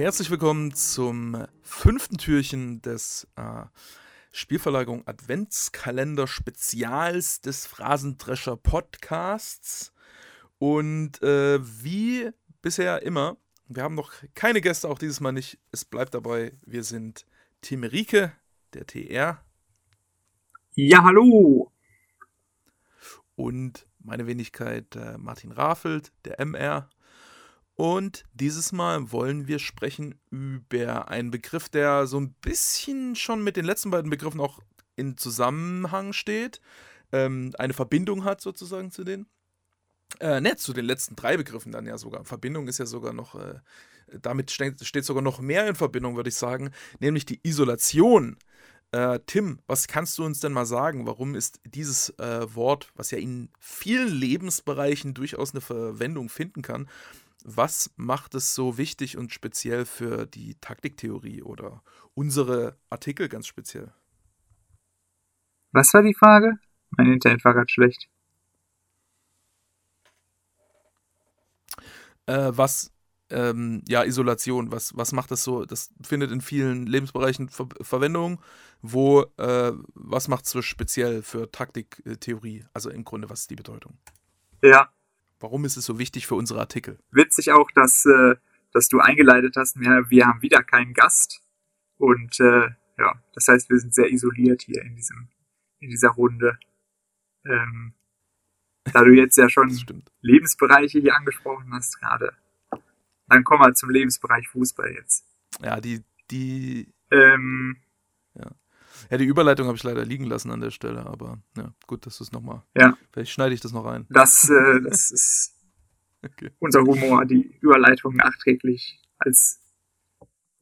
Herzlich willkommen zum fünften Türchen des äh, Spielverlagerung Adventskalender Spezials des Phrasendrescher Podcasts. Und äh, wie bisher immer, wir haben noch keine Gäste, auch dieses Mal nicht. Es bleibt dabei, wir sind Tim Rieke, der TR. Ja, hallo. Und meine Wenigkeit äh, Martin Rafelt, der MR. Und dieses Mal wollen wir sprechen über einen Begriff, der so ein bisschen schon mit den letzten beiden Begriffen auch in Zusammenhang steht, ähm, eine Verbindung hat sozusagen zu denen. Äh, ne, zu den letzten drei Begriffen dann ja sogar. Verbindung ist ja sogar noch, äh, damit steht, steht sogar noch mehr in Verbindung, würde ich sagen, nämlich die Isolation. Äh, Tim, was kannst du uns denn mal sagen? Warum ist dieses äh, Wort, was ja in vielen Lebensbereichen durchaus eine Verwendung finden kann, was macht es so wichtig und speziell für die Taktiktheorie oder unsere Artikel ganz speziell? Was war die Frage? Mein Internet war gerade schlecht. Äh, was, ähm, ja, Isolation, was, was macht das so? Das findet in vielen Lebensbereichen Ver Verwendung. Wo, äh, was macht es so speziell für Taktiktheorie? Also im Grunde, was ist die Bedeutung? Ja, Warum ist es so wichtig für unsere Artikel? Witzig auch, dass, äh, dass du eingeleitet hast, wir, wir haben wieder keinen Gast. Und äh, ja, das heißt, wir sind sehr isoliert hier in diesem, in dieser Runde. Ähm, da du jetzt ja schon Lebensbereiche hier angesprochen hast gerade. Dann kommen wir zum Lebensbereich Fußball jetzt. Ja, die, die. Ähm, ja. Ja, die Überleitung habe ich leider liegen lassen an der Stelle, aber ja, gut, dass du es nochmal. Ja. Vielleicht schneide ich das noch ein. Das, äh, das ist okay. unser Humor, die Überleitung nachträglich als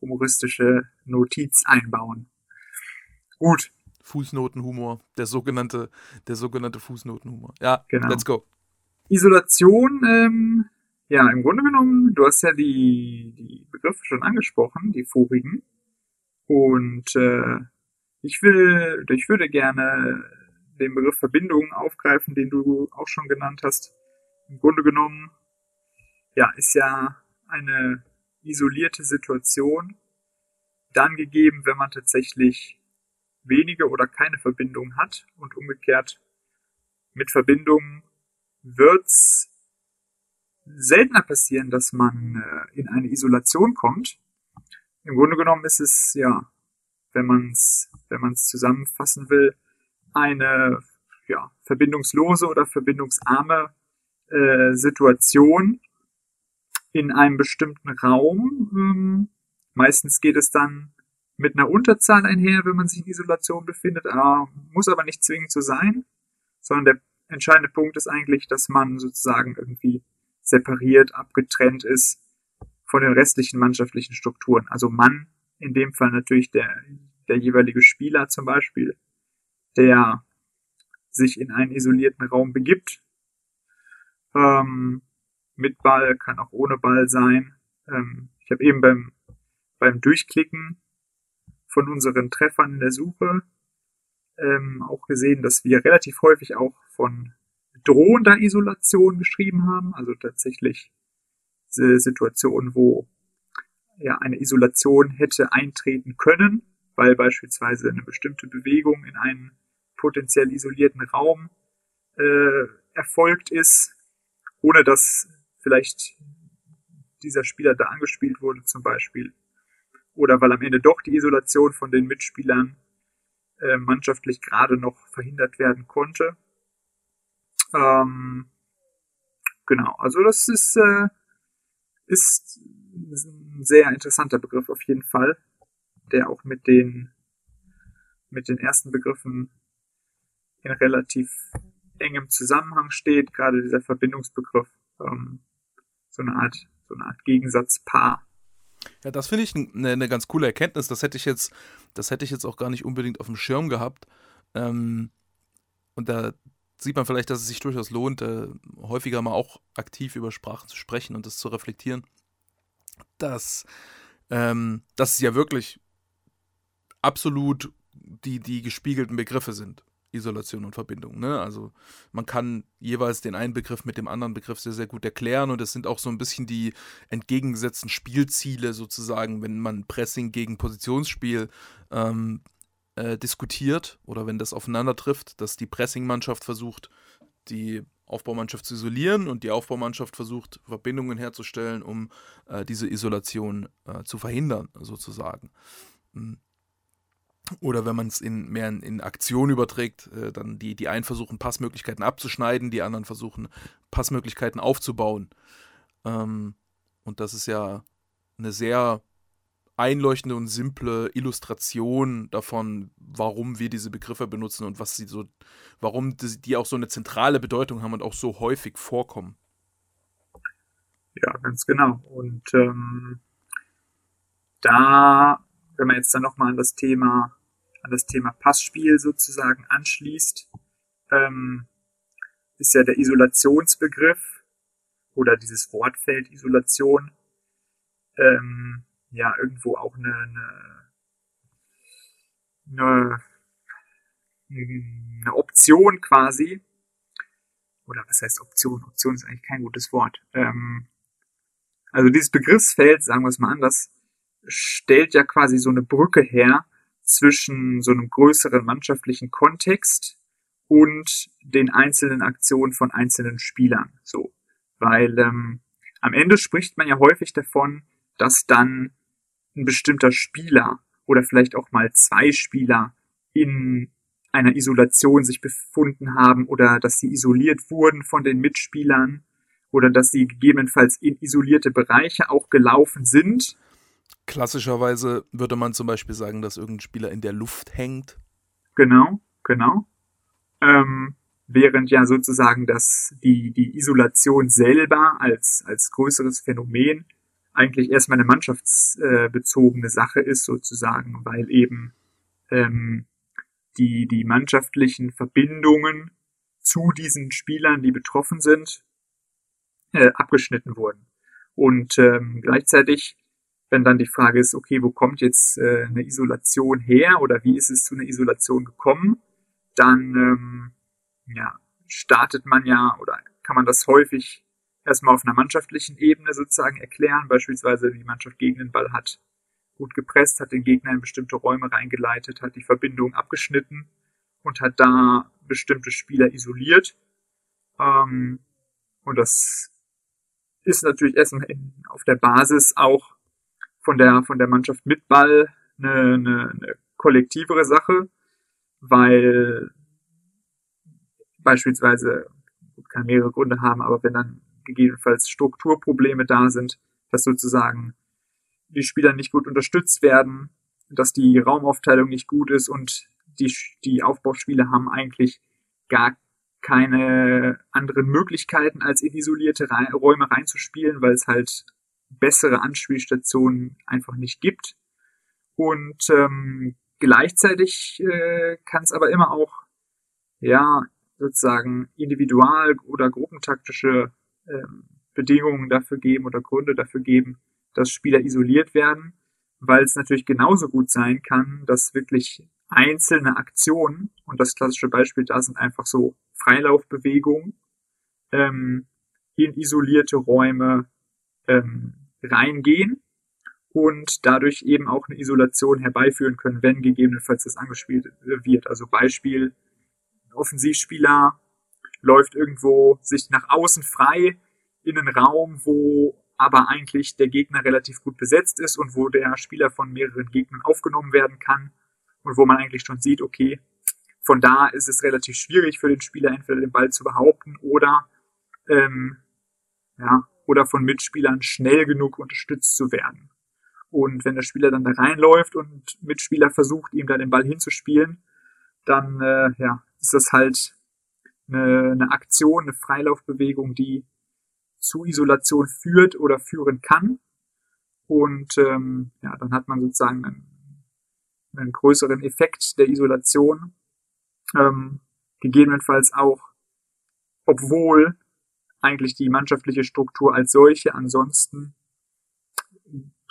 humoristische Notiz einbauen. Gut. Fußnotenhumor, der sogenannte, der sogenannte Fußnotenhumor. Ja, genau. let's go. Isolation, ähm, ja, im Grunde genommen, du hast ja die, die Begriffe schon angesprochen, die vorigen. Und äh, ich will, ich würde gerne den Begriff Verbindung aufgreifen, den du auch schon genannt hast. Im Grunde genommen, ja, ist ja eine isolierte Situation dann gegeben, wenn man tatsächlich wenige oder keine Verbindung hat und umgekehrt mit Verbindungen wird's seltener passieren, dass man äh, in eine Isolation kommt. Im Grunde genommen ist es ja wenn man es wenn man's zusammenfassen will, eine ja, verbindungslose oder verbindungsarme äh, Situation in einem bestimmten Raum. Ähm, meistens geht es dann mit einer Unterzahl einher, wenn man sich in Isolation befindet, äh, muss aber nicht zwingend so sein, sondern der entscheidende Punkt ist eigentlich, dass man sozusagen irgendwie separiert, abgetrennt ist von den restlichen mannschaftlichen Strukturen. Also Mann in dem Fall natürlich der, der jeweilige Spieler zum Beispiel, der sich in einen isolierten Raum begibt. Ähm, mit Ball, kann auch ohne Ball sein. Ähm, ich habe eben beim, beim Durchklicken von unseren Treffern in der Suche ähm, auch gesehen, dass wir relativ häufig auch von drohender Isolation geschrieben haben, also tatsächlich Situationen, wo ja, eine Isolation hätte eintreten können, weil beispielsweise eine bestimmte Bewegung in einen potenziell isolierten Raum äh, erfolgt ist, ohne dass vielleicht dieser Spieler da angespielt wurde zum Beispiel. Oder weil am Ende doch die Isolation von den Mitspielern äh, mannschaftlich gerade noch verhindert werden konnte. Ähm, genau, also das ist, äh, ist ein sehr interessanter Begriff auf jeden Fall, der auch mit den, mit den ersten Begriffen in relativ engem Zusammenhang steht, gerade dieser Verbindungsbegriff, ähm, so eine Art, so eine Art Gegensatzpaar. Ja, das finde ich eine, eine, ganz coole Erkenntnis. Das hätte ich jetzt, das hätte ich jetzt auch gar nicht unbedingt auf dem Schirm gehabt. Ähm, und da sieht man vielleicht, dass es sich durchaus lohnt, äh, häufiger mal auch aktiv über Sprachen zu sprechen und das zu reflektieren dass, ähm, dass es ja wirklich absolut die, die gespiegelten Begriffe sind. Isolation und Verbindung. Ne? Also man kann jeweils den einen Begriff mit dem anderen Begriff sehr, sehr gut erklären und es sind auch so ein bisschen die entgegengesetzten Spielziele sozusagen, wenn man Pressing gegen Positionsspiel ähm, äh, diskutiert oder wenn das aufeinander trifft, dass die Pressing-Mannschaft versucht, die Aufbaumannschaft zu isolieren und die Aufbaumannschaft versucht, Verbindungen herzustellen, um äh, diese Isolation äh, zu verhindern, sozusagen. Hm. Oder wenn man es in, mehr in, in, Aktion überträgt, äh, dann die, die einen versuchen, Passmöglichkeiten abzuschneiden, die anderen versuchen, Passmöglichkeiten aufzubauen. Ähm, und das ist ja eine sehr einleuchtende und simple Illustration davon, warum wir diese Begriffe benutzen und was sie so, warum die auch so eine zentrale Bedeutung haben und auch so häufig vorkommen. Ja, ganz genau. Und ähm, da, wenn man jetzt dann nochmal an das Thema, an das Thema Passspiel sozusagen anschließt, ähm, ist ja der Isolationsbegriff oder dieses Wortfeld Isolation ähm, ja irgendwo auch eine, eine, eine, Option quasi. Oder was heißt Option? Option ist eigentlich kein gutes Wort. Ähm, also dieses Begriffsfeld, sagen wir es mal anders, stellt ja quasi so eine Brücke her zwischen so einem größeren mannschaftlichen Kontext und den einzelnen Aktionen von einzelnen Spielern. So, weil ähm, am Ende spricht man ja häufig davon, dass dann ein bestimmter Spieler oder vielleicht auch mal zwei Spieler in einer Isolation sich befunden haben oder dass sie isoliert wurden von den Mitspielern oder dass sie gegebenenfalls in isolierte Bereiche auch gelaufen sind. Klassischerweise würde man zum Beispiel sagen, dass irgendein Spieler in der Luft hängt. Genau, genau. Ähm, während ja sozusagen das, die, die Isolation selber als, als größeres Phänomen eigentlich erstmal eine mannschaftsbezogene Sache ist sozusagen, weil eben ähm, die, die mannschaftlichen Verbindungen zu diesen Spielern, die betroffen sind, äh, abgeschnitten wurden. Und ähm, gleichzeitig, wenn dann die Frage ist, okay, wo kommt jetzt äh, eine Isolation her oder wie ist es zu einer Isolation gekommen, dann ähm, ja, startet man ja oder kann man das häufig erstmal auf einer mannschaftlichen Ebene sozusagen erklären, beispielsweise die Mannschaft gegen den Ball hat gut gepresst, hat den Gegner in bestimmte Räume reingeleitet, hat die Verbindung abgeschnitten und hat da bestimmte Spieler isoliert. Ähm, und das ist natürlich erstmal auf der Basis auch von der, von der Mannschaft mit Ball eine, eine, eine kollektivere Sache, weil beispielsweise, kann mehrere Gründe haben, aber wenn dann gegebenenfalls Strukturprobleme da sind, dass sozusagen die Spieler nicht gut unterstützt werden, dass die Raumaufteilung nicht gut ist und die, die Aufbauspiele haben eigentlich gar keine anderen Möglichkeiten, als in isolierte Räume reinzuspielen, weil es halt bessere Anspielstationen einfach nicht gibt. Und ähm, gleichzeitig äh, kann es aber immer auch ja sozusagen individual oder gruppentaktische ähm, Bedingungen dafür geben oder Gründe dafür geben, dass Spieler isoliert werden, weil es natürlich genauso gut sein kann, dass wirklich einzelne Aktionen, und das klassische Beispiel da sind einfach so Freilaufbewegungen, ähm, in isolierte Räume ähm, reingehen und dadurch eben auch eine Isolation herbeiführen können, wenn gegebenenfalls das angespielt wird. Also Beispiel, Offensivspieler läuft irgendwo sich nach außen frei in einen Raum, wo aber eigentlich der Gegner relativ gut besetzt ist und wo der Spieler von mehreren Gegnern aufgenommen werden kann und wo man eigentlich schon sieht, okay, von da ist es relativ schwierig für den Spieler entweder den Ball zu behaupten oder ähm, ja oder von Mitspielern schnell genug unterstützt zu werden. Und wenn der Spieler dann da reinläuft und Mitspieler versucht, ihm da den Ball hinzuspielen, dann äh, ja, ist das halt eine, eine Aktion, eine Freilaufbewegung, die zu Isolation führt oder führen kann. Und ähm, ja, dann hat man sozusagen einen, einen größeren Effekt der Isolation. Ähm, gegebenenfalls auch, obwohl eigentlich die mannschaftliche Struktur als solche ansonsten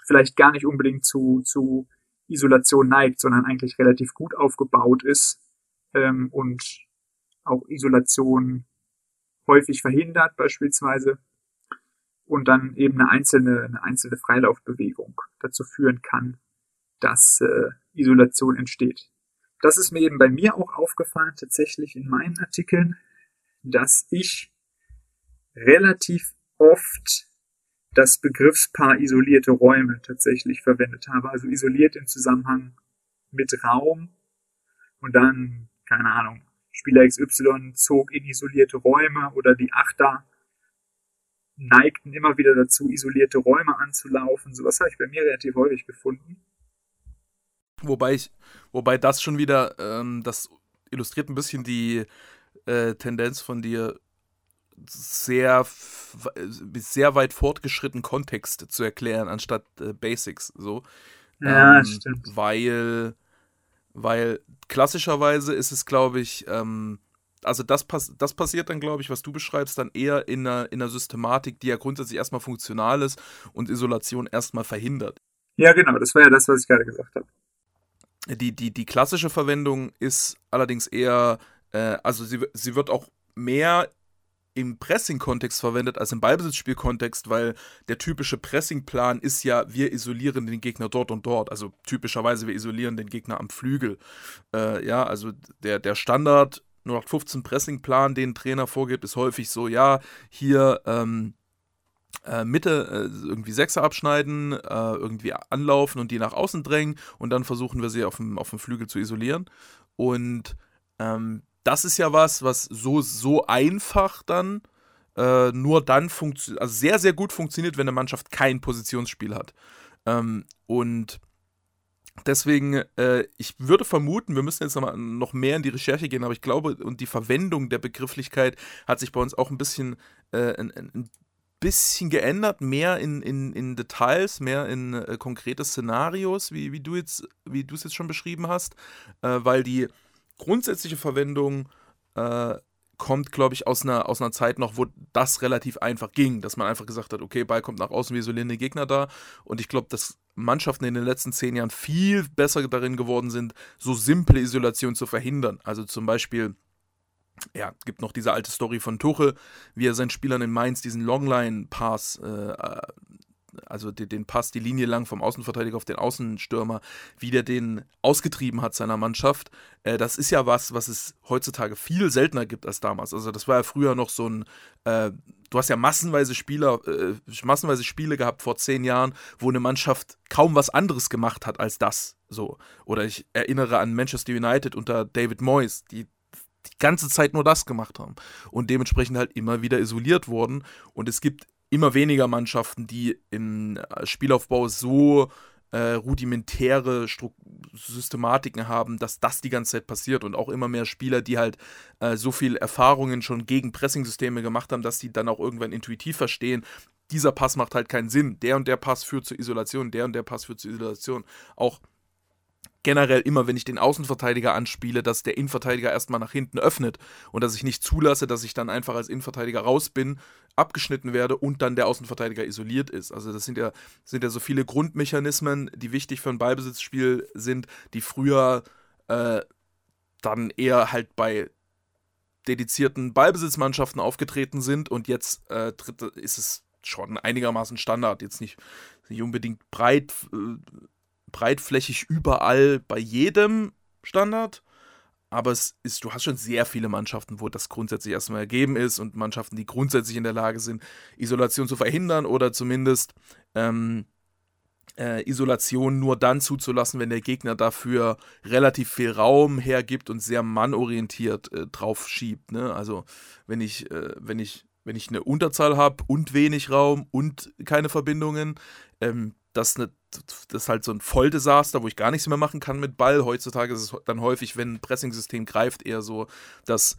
vielleicht gar nicht unbedingt zu, zu Isolation neigt, sondern eigentlich relativ gut aufgebaut ist, ähm, und auch Isolation häufig verhindert beispielsweise und dann eben eine einzelne, eine einzelne Freilaufbewegung dazu führen kann, dass äh, Isolation entsteht. Das ist mir eben bei mir auch aufgefallen, tatsächlich in meinen Artikeln, dass ich relativ oft das Begriffspaar isolierte Räume tatsächlich verwendet habe. Also isoliert im Zusammenhang mit Raum und dann, keine Ahnung, Spieler XY zog in isolierte Räume oder die Achter neigten immer wieder dazu, isolierte Räume anzulaufen. Sowas habe ich bei mir relativ häufig gefunden. Wobei ich, wobei das schon wieder, ähm, das illustriert ein bisschen die äh, Tendenz von dir, sehr, sehr weit fortgeschritten Kontext zu erklären, anstatt äh, Basics. So. Ja, ähm, stimmt. Weil, weil klassischerweise ist es, glaube ich, ähm, also das, pass das passiert dann, glaube ich, was du beschreibst, dann eher in einer, in einer Systematik, die ja grundsätzlich erstmal funktional ist und Isolation erstmal verhindert. Ja, genau, das war ja das, was ich gerade gesagt habe. Die, die, die klassische Verwendung ist allerdings eher, äh, also sie, sie wird auch mehr im Pressing-Kontext verwendet als im Ballbesitzspiel-Kontext, weil der typische Pressing-Plan ist ja, wir isolieren den Gegner dort und dort. Also typischerweise, wir isolieren den Gegner am Flügel. Äh, ja, also der, der Standard 0815 Pressing-Plan, den Trainer vorgibt, ist häufig so, ja, hier ähm, äh, Mitte äh, irgendwie Sechser abschneiden, äh, irgendwie anlaufen und die nach außen drängen und dann versuchen wir sie auf dem, auf dem Flügel zu isolieren. Und ähm, das ist ja was, was so, so einfach dann äh, nur dann funktioniert, also sehr, sehr gut funktioniert, wenn eine Mannschaft kein Positionsspiel hat. Ähm, und deswegen, äh, ich würde vermuten, wir müssen jetzt noch mehr in die Recherche gehen, aber ich glaube, und die Verwendung der Begrifflichkeit hat sich bei uns auch ein bisschen, äh, ein, ein bisschen geändert, mehr in, in, in Details, mehr in äh, konkrete Szenarios, wie, wie du jetzt, es jetzt schon beschrieben hast, äh, weil die grundsätzliche Verwendung äh, kommt, glaube ich, aus einer, aus einer Zeit noch, wo das relativ einfach ging, dass man einfach gesagt hat, okay, Ball kommt nach außen, wir isolieren den Gegner da. Und ich glaube, dass Mannschaften in den letzten zehn Jahren viel besser darin geworden sind, so simple Isolation zu verhindern. Also zum Beispiel, ja, gibt noch diese alte Story von Tuchel, wie er seinen Spielern in Mainz diesen Longline-Pass äh, also den, Pass die Linie lang vom Außenverteidiger auf den Außenstürmer, wie der den ausgetrieben hat seiner Mannschaft. Äh, das ist ja was, was es heutzutage viel seltener gibt als damals. Also das war ja früher noch so ein, äh, du hast ja massenweise Spieler, äh, massenweise Spiele gehabt vor zehn Jahren, wo eine Mannschaft kaum was anderes gemacht hat als das. So. Oder ich erinnere an Manchester United unter David Moyes, die die ganze Zeit nur das gemacht haben und dementsprechend halt immer wieder isoliert wurden. Und es gibt immer weniger Mannschaften, die im äh, Spielaufbau so äh, rudimentäre Stru Systematiken haben, dass das die ganze Zeit passiert und auch immer mehr Spieler, die halt äh, so viel Erfahrungen schon gegen Pressing-Systeme gemacht haben, dass sie dann auch irgendwann intuitiv verstehen, dieser Pass macht halt keinen Sinn. Der und der Pass führt zur Isolation, der und der Pass führt zur Isolation. Auch generell immer, wenn ich den Außenverteidiger anspiele, dass der Innenverteidiger erstmal nach hinten öffnet und dass ich nicht zulasse, dass ich dann einfach als Innenverteidiger raus bin, abgeschnitten werde und dann der Außenverteidiger isoliert ist. Also das sind ja, sind ja so viele Grundmechanismen, die wichtig für ein Ballbesitzspiel sind, die früher äh, dann eher halt bei dedizierten Ballbesitzmannschaften aufgetreten sind und jetzt äh, ist es schon einigermaßen Standard. Jetzt nicht, nicht unbedingt breit äh, breitflächig überall bei jedem Standard. Aber es ist, du hast schon sehr viele Mannschaften, wo das grundsätzlich erstmal ergeben ist und Mannschaften, die grundsätzlich in der Lage sind, Isolation zu verhindern oder zumindest ähm, äh, Isolation nur dann zuzulassen, wenn der Gegner dafür relativ viel Raum hergibt und sehr mannorientiert äh, drauf schiebt. Ne? Also wenn ich, äh, wenn ich, wenn ich eine Unterzahl habe und wenig Raum und keine Verbindungen, ähm, das, eine, das ist halt so ein Volldesaster, wo ich gar nichts mehr machen kann mit Ball. Heutzutage ist es dann häufig, wenn ein Pressing-System greift, eher so, dass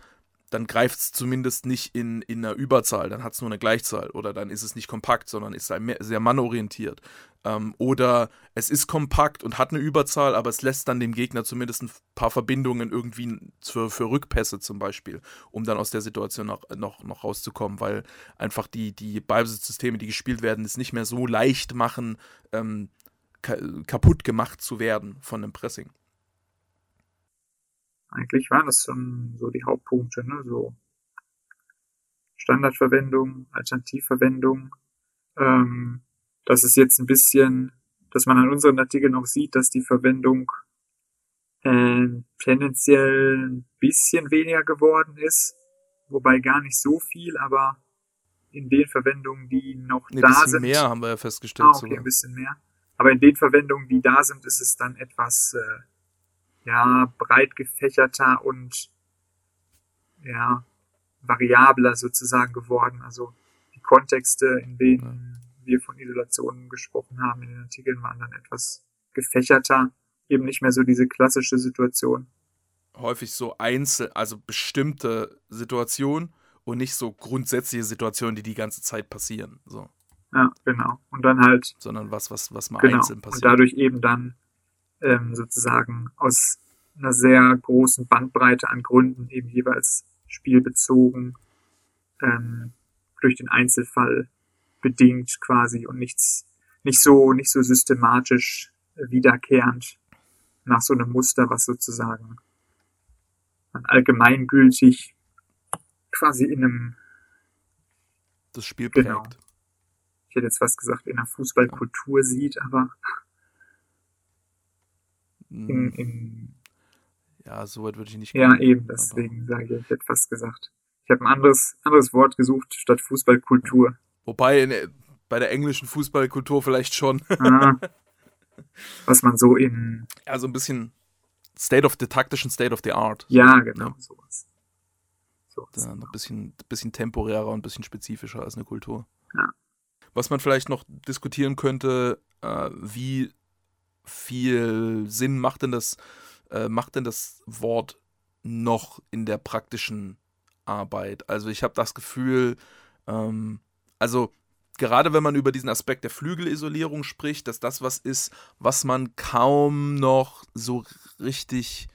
dann greift es zumindest nicht in, in einer Überzahl, dann hat es nur eine Gleichzahl oder dann ist es nicht kompakt, sondern ist sehr mannorientiert. Ähm, oder es ist kompakt und hat eine Überzahl, aber es lässt dann dem Gegner zumindest ein paar Verbindungen irgendwie für, für Rückpässe zum Beispiel, um dann aus der Situation noch, noch, noch rauszukommen, weil einfach die, die Ballbesitzsysteme, die gespielt werden, es nicht mehr so leicht machen, ähm, kaputt gemacht zu werden von einem Pressing. Eigentlich waren das schon so die Hauptpunkte, ne? So Standardverwendung, Alternativverwendung. Ähm, das ist jetzt ein bisschen, dass man an unseren Artikeln auch sieht, dass die Verwendung äh, tendenziell ein bisschen weniger geworden ist, wobei gar nicht so viel, aber in den Verwendungen, die noch Nee, da bisschen sind, mehr haben wir ja festgestellt. ah, okay, sogar. ein bisschen mehr. Aber in den Verwendungen, die da sind, ist es dann etwas äh, ja breit gefächerter und ja variabler sozusagen geworden. Also die Kontexte, in denen wir von Isolationen gesprochen haben in den Artikeln, waren dann etwas gefächerter. Eben nicht mehr so diese klassische Situation. häufig so einzel, also bestimmte Situationen und nicht so grundsätzliche Situationen, die die ganze Zeit passieren, so, Ja, genau. Und dann halt sondern was, was, was mal Genau. einzeln Und passiert. dadurch eben dann ähm, sozusagen aus einer sehr großen Bandbreite an Gründen eben jeweils spielbezogen ähm, durch den Einzelfall bedingt quasi und nichts nicht so nicht so systematisch wiederkehrend nach so einem Muster, was sozusagen man allgemeingültig quasi in einem das Spiel Genau. prägt. ich hätte jetzt was gesagt, in einer Fußballkultur sieht, aber in, Hm, in Ja, so weit würde ich nicht Ja, gehen. eben, deswegen sage ich, ich hätte fast gesagt. Ich habe ein anderes, anderes Wort gesucht statt Fußballkultur. Wobei in, bei der englischen Fußballkultur vielleicht schon. Ah, was man so in, ja, so ein bisschen State of the taktischen State of the Art. ja, genau, Ja. sowas. sowas. Ja, ein bisschen, bisschen temporärer und ein bisschen spezifischer als eine Kultur. Ja. Was man vielleicht noch diskutieren könnte, äh, wie viel Sinn macht denn das, äh, macht denn das Wort noch in der praktischen Arbeit? Also ich habe das Gefühl, ähm, also gerade wenn man über diesen Aspekt der Flügelisolierung spricht, dass das was ist, was man kaum noch so richtig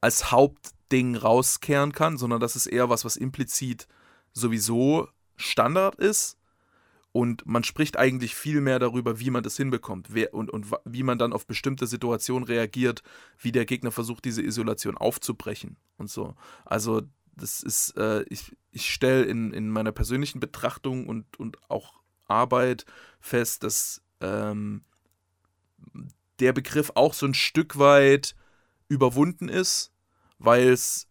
als Hauptding rauskehren kann, sondern das ist eher was, was implizit sowieso Standard ist. Und man spricht eigentlich viel mehr darüber, wie man das hinbekommt wer, und, und wie man dann auf bestimmte Situationen reagiert, wie der Gegner versucht, diese Isolation aufzubrechen und so. Also das ist, äh, ich, ich stelle in, in meiner persönlichen Betrachtung und, und auch Arbeit fest, dass ähm, der Begriff auch so ein Stück weit überwunden ist, weil es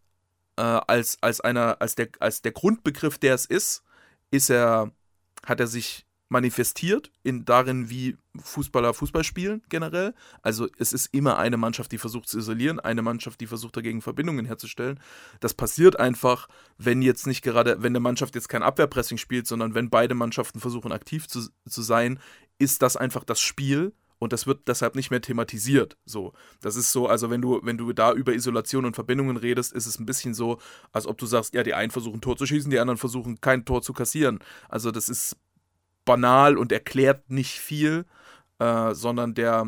äh, als, als einer, als der, als der Grundbegriff, der es ist, ist er, hat er sich manifestiert in darin, wie Fußballer Fußball spielen generell. Also es ist immer eine Mannschaft, die versucht zu isolieren, eine Mannschaft, die versucht dagegen Verbindungen herzustellen. Das passiert einfach, wenn jetzt nicht gerade, wenn eine Mannschaft jetzt kein Abwehrpressing spielt, sondern wenn beide Mannschaften versuchen aktiv zu, zu sein, ist das einfach das Spiel und das wird deshalb nicht mehr thematisiert. So, das ist so, also wenn du, wenn du da über Isolation und Verbindungen redest, ist es ein bisschen so, als ob du sagst, ja, die einen versuchen Tor zu schießen, die anderen versuchen kein Tor zu kassieren. Also das ist banal und erklärt nicht viel, äh, sondern der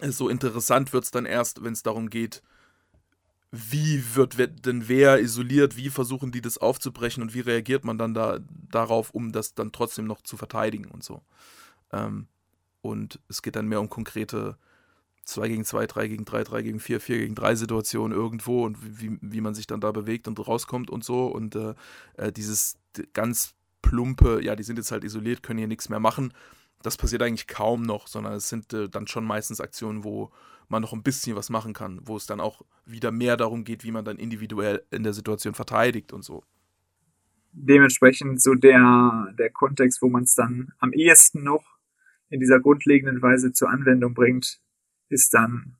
so interessant wird es dann erst, wenn es darum geht, wie wird denn wer isoliert, wie versuchen die das aufzubrechen und wie reagiert man dann da, darauf, um das dann trotzdem noch zu verteidigen und so. Ähm, und es geht dann mehr um konkrete 2 gegen 2, 3 gegen 3, 3 gegen 4, 4 gegen 3 Situationen irgendwo und wie, wie man sich dann da bewegt und rauskommt und so. Und äh, äh, dieses ganz plumpe, ja, die sind jetzt halt isoliert, können hier nichts mehr machen, das passiert eigentlich kaum noch, sondern es sind äh, dann schon meistens Aktionen, wo man noch ein bisschen was machen kann, wo es dann auch wieder mehr darum geht, wie man dann individuell in der Situation verteidigt und so. Dementsprechend so der, der Kontext, wo man es dann am ehesten noch in dieser grundlegenden Weise zur Anwendung bringt, ist dann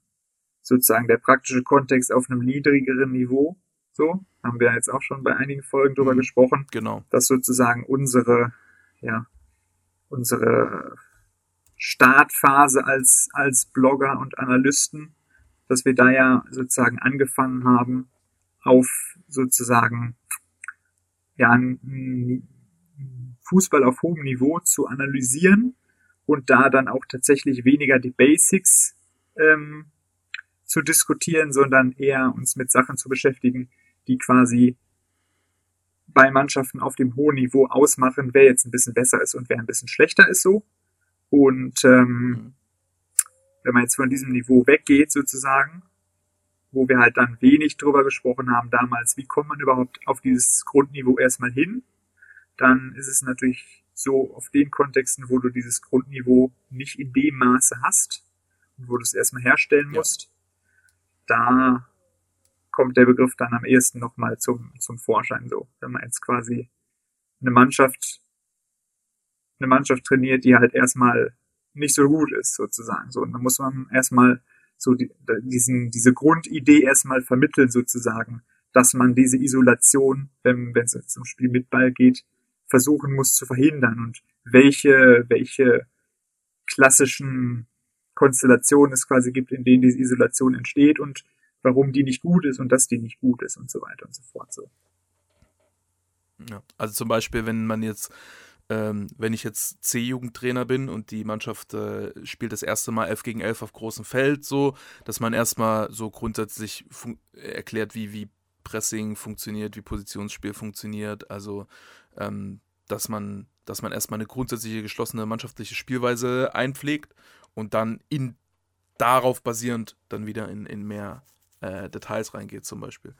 sozusagen der praktische Kontext auf einem niedrigeren Niveau. So, haben wir jetzt auch schon bei einigen Folgen drüber Mhm. gesprochen. Genau. dass sozusagen unsere, ja, unsere Startphase als, als Blogger und Analysten, dass wir da ja sozusagen angefangen haben, auf sozusagen, ja, Fußball auf hohem Niveau zu analysieren und da dann auch tatsächlich weniger die Basics ähm, zu diskutieren, sondern eher uns mit Sachen zu beschäftigen, die quasi bei Mannschaften auf dem hohen Niveau ausmachen, wer jetzt ein bisschen besser ist und wer ein bisschen schlechter ist so. Und ähm, Mhm. wenn man jetzt von diesem Niveau weggeht sozusagen wo wir halt dann wenig drüber gesprochen haben damals, wie kommt man überhaupt auf dieses Grundniveau erstmal hin, dann ist es natürlich so auf den Kontexten, wo du dieses Grundniveau nicht in dem Maße hast und wo du es erstmal herstellen musst, da kommt der Begriff dann am ehesten nochmal zum, zum Vorschein so. Wenn man jetzt quasi eine Mannschaft, eine Mannschaft trainiert, die halt erstmal nicht so gut ist, sozusagen. So, und dann muss man erstmal so die, diesen, diese Grundidee erstmal vermitteln, sozusagen, dass man diese Isolation, wenn wenn es zum Spiel mit Ball geht, versuchen muss zu verhindern und welche, welche klassischen Konstellationen es quasi gibt, in denen diese Isolation entsteht und warum die nicht gut ist und dass die nicht gut ist und so weiter und so fort. So. Ja, also zum Beispiel, wenn man jetzt, ähm, wenn ich jetzt C-Jugendtrainer bin und die Mannschaft äh, spielt das erste Mal 11 gegen 11 auf großem Feld, so, dass man erstmal so grundsätzlich erklärt, wie, wie Pressing funktioniert, wie Positionsspiel funktioniert, also ähm, dass man, dass man erstmal eine grundsätzliche geschlossene mannschaftliche Spielweise einpflegt und dann in darauf basierend dann wieder in, in mehr äh, Details reingeht, zum Beispiel.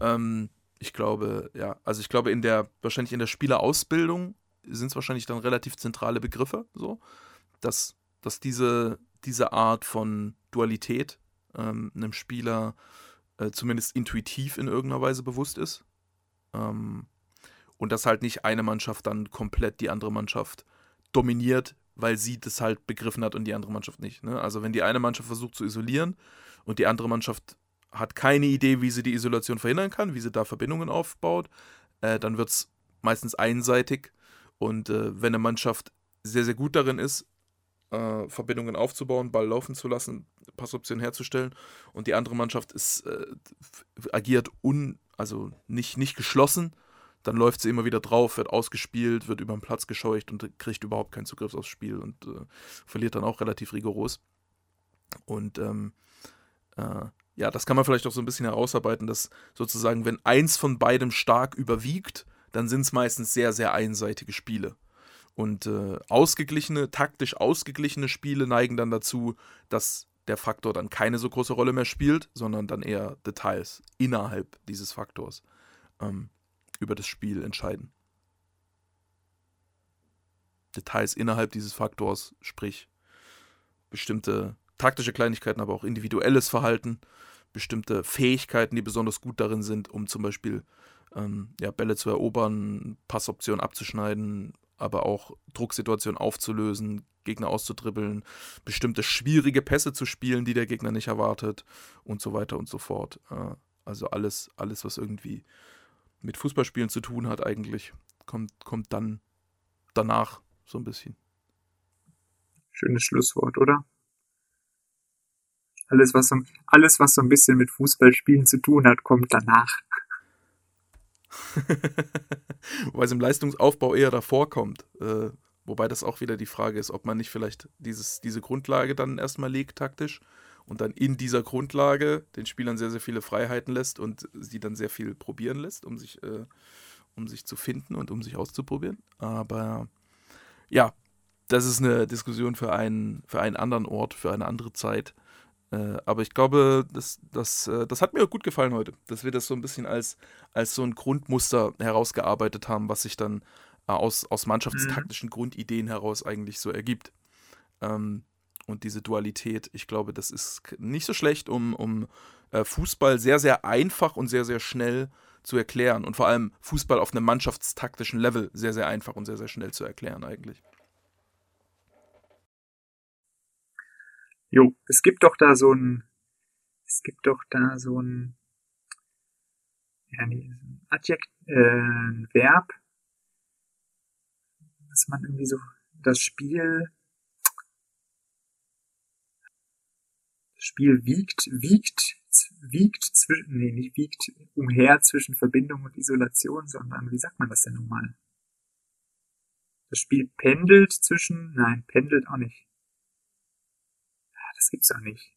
Ähm, ich glaube, ja, also ich glaube, in der, wahrscheinlich in der Spielerausbildung sind es wahrscheinlich dann relativ zentrale Begriffe, so, dass, dass diese, diese Art von Dualität ähm, einem Spieler äh, zumindest intuitiv in irgendeiner Weise bewusst ist. Ähm, und dass halt nicht eine Mannschaft dann komplett die andere Mannschaft dominiert, weil sie das halt begriffen hat und die andere Mannschaft nicht. Ne? Also wenn die eine Mannschaft versucht zu isolieren und die andere Mannschaft hat keine Idee, wie sie die Isolation verhindern kann, wie sie da Verbindungen aufbaut, äh, dann wird es meistens einseitig. Und äh, wenn eine Mannschaft sehr, sehr gut darin ist, äh, Verbindungen aufzubauen, Ball laufen zu lassen, Passoptionen herzustellen, und die andere Mannschaft ist, äh, agiert un, also nicht, nicht geschlossen, dann läuft sie immer wieder drauf, wird ausgespielt, wird über den Platz gescheucht und kriegt überhaupt keinen Zugriff aufs Spiel und äh, verliert dann auch relativ rigoros. Und ähm, äh, ja, das kann man vielleicht auch so ein bisschen herausarbeiten, dass sozusagen, wenn eins von beidem stark überwiegt, dann sind es meistens sehr, sehr einseitige Spiele. Und äh, ausgeglichene, taktisch ausgeglichene Spiele neigen dann dazu, dass der Faktor dann keine so große Rolle mehr spielt, sondern dann eher Details innerhalb dieses Faktors ähm, über das Spiel entscheiden. Details innerhalb dieses Faktors, sprich bestimmte taktische Kleinigkeiten, aber auch individuelles Verhalten, bestimmte Fähigkeiten, die besonders gut darin sind, um zum Beispiel ähm, ja, Bälle zu erobern, Passoptionen abzuschneiden, aber auch Drucksituationen aufzulösen, Gegner auszudribbeln, bestimmte schwierige Pässe zu spielen, die der Gegner nicht erwartet und so weiter und so fort. Äh, also alles, alles, was irgendwie mit Fußballspielen zu tun hat, eigentlich, kommt, kommt dann danach so ein bisschen. Schönes Schlusswort, oder? Alles, was so, alles, was so ein bisschen mit Fußballspielen zu tun hat, kommt danach. Wobei es im Leistungsaufbau eher davor kommt. Äh, wobei das auch wieder die Frage ist, ob man nicht vielleicht dieses, diese Grundlage dann erstmal legt, taktisch, und dann in dieser Grundlage den Spielern sehr, sehr viele Freiheiten lässt und sie dann sehr viel probieren lässt, um sich, äh, um sich zu finden und um sich auszuprobieren. Aber ja, das ist eine Diskussion für einen, für einen anderen Ort, für eine andere Zeit. Äh, aber ich glaube, das, das, äh, das hat mir gut gefallen heute, dass wir das so ein bisschen als, als so ein Grundmuster herausgearbeitet haben, was sich dann äh, aus, aus mannschaftstaktischen mhm. Grundideen heraus eigentlich so ergibt. Ähm, und diese Dualität, ich glaube, das ist nicht so schlecht, um, um äh, Fußball sehr, sehr einfach und sehr, sehr schnell zu erklären. Und vor allem Fußball auf einem mannschaftstaktischen Level sehr, sehr einfach und sehr, sehr schnell zu erklären eigentlich. Jo, es gibt doch da so ein, es gibt doch da so ein, ja, nee, ein Adjekt, äh, ein Verb, dass man irgendwie so das Spiel, Spiel wiegt, wiegt, wiegt zwischen, nee, nicht wiegt umher zwischen Verbindung und Isolation, sondern wie sagt man das denn nun mal? Das Spiel pendelt zwischen, nein, pendelt auch nicht das gibt's doch nicht.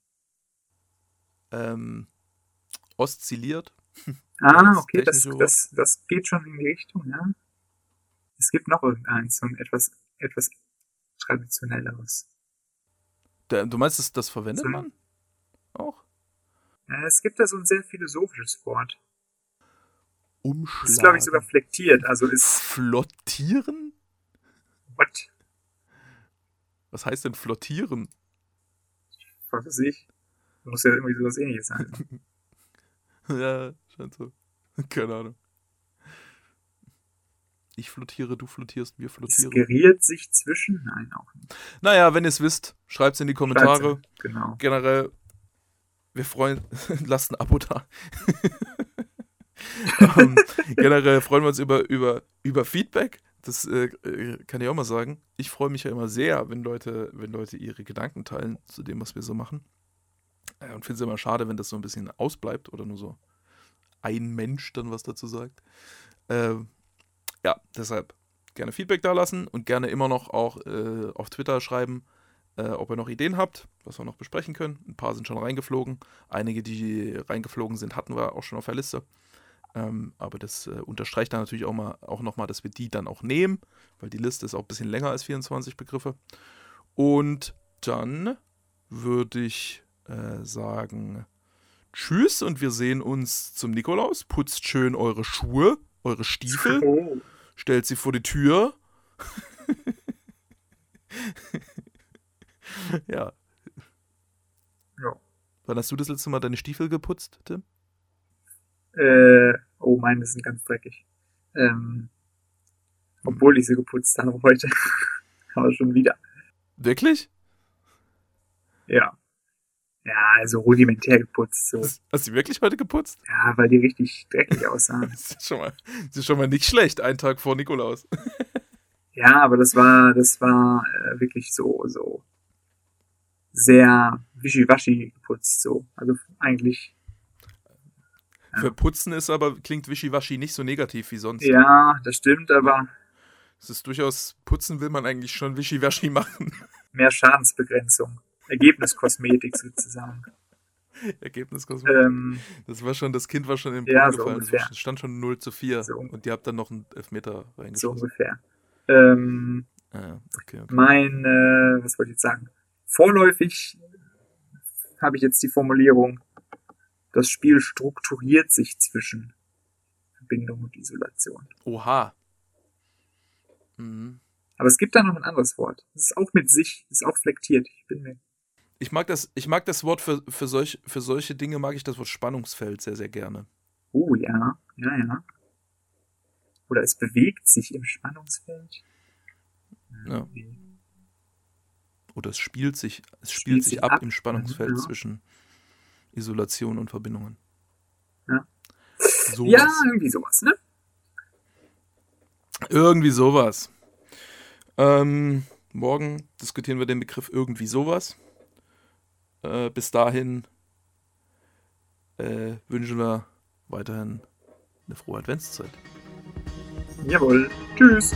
Ähm, oszilliert. Ah, okay, das, das, das geht schon in die Richtung, ja. Es gibt noch irgendeins, so ein etwas, etwas traditionelleres. du meinst, das, das verwendet so, man auch? Ja, es gibt da so ein sehr philosophisches Wort. Umschlagen. Das ist, glaube ich, sogar flektiert. Also ist. Flottieren? What? Was heißt denn flottieren? Was weiß ich. Muss ja irgendwie sowas ähnliches sein. ja, scheint so. Keine Ahnung. Ich flottiere, du flottierst, wir flottieren. geriert sich zwischen. Nein, auch nicht. Naja, wenn ihr es wisst, schreibt es in die Kommentare. Schreibt's. Genau. Generell, wir freuen, lasst ein Abo da. ähm, generell freuen wir uns über, über, über Feedback. Das äh, äh, kann ich auch mal sagen. Ich freue mich ja immer sehr, wenn Leute, wenn Leute ihre Gedanken teilen zu dem, was wir so machen. Äh, und finde es immer schade, wenn das so ein bisschen ausbleibt oder nur so ein Mensch dann was dazu sagt. Ähm, ja, deshalb gerne Feedback da lassen und gerne immer noch auch äh, auf Twitter schreiben, äh, ob ihr noch Ideen habt, was wir noch besprechen können. Ein paar sind schon reingeflogen. Einige, die reingeflogen sind, hatten wir auch schon auf der Liste. Ähm, aber das äh, unterstreicht dann natürlich auch, mal, auch nochmal, dass wir die dann auch nehmen, weil die Liste ist auch ein bisschen länger als 24 Begriffe. Und dann würde ich äh, sagen, tschüss und wir sehen uns zum Nikolaus. Putzt schön eure Schuhe, eure Stiefel stellt sie vor die Tür. ja. Ja. Wann hast du das letzte Mal deine Stiefel geputzt, Tim? Äh, oh, meine sind ganz dreckig. Ähm, obwohl ich sie geputzt habe heute. Aber schon wieder. Wirklich? Ja. Ja, also rudimentär geputzt. So. Hast hast du wirklich heute geputzt? Ja, weil die richtig dreckig aussahen. Das ist schon mal, das ist schon mal nicht schlecht, einen Tag vor Nikolaus. Ja, aber das war, das war äh, wirklich so, so sehr wischiwaschi geputzt. So. Also eigentlich, Ja. Für Putzen ist aber, klingt Wischiwaschi nicht so negativ wie sonst. ja, das stimmt, aber Es ist durchaus, Putzen will man eigentlich schon Wischiwaschi machen. mehr Schadensbegrenzung. Ergebniskosmetik sozusagen. Ergebnis Ähm, Das war schon, das Kind war schon im Ja, Brunnen so gefallen. ungefähr. Es stand schon 0 zu 4 So. und ihr habt dann noch einen Elfmeter so reingeschossen. ungefähr. Ähm, Ah, okay, okay. mein, äh, was wollte ich jetzt sagen? Vorläufig habe ich jetzt die Formulierung, das Spiel strukturiert sich zwischen Verbindung und Isolation. Oha. Mhm. Aber es gibt da noch ein anderes Wort. Das ist auch mit sich, das ist auch flektiert. Ich bin mir. Ich mag das, ich mag das Wort für, für, solch, für solche Dinge, mag ich das Wort Spannungsfeld sehr, sehr gerne. Oh ja, ja, ja. Oder es bewegt sich im Spannungsfeld. Ja. Oder es spielt sich, es spielt, Spielt sich ab, ab. im Spannungsfeld Mhm, zwischen Isolation und Verbindungen. Ja. So Ja, irgendwie sowas, ne? Irgendwie sowas. Ähm, morgen diskutieren wir den Begriff irgendwie sowas. Äh, bis dahin äh, wünschen wir weiterhin eine frohe Adventszeit. Jawohl. Tschüss.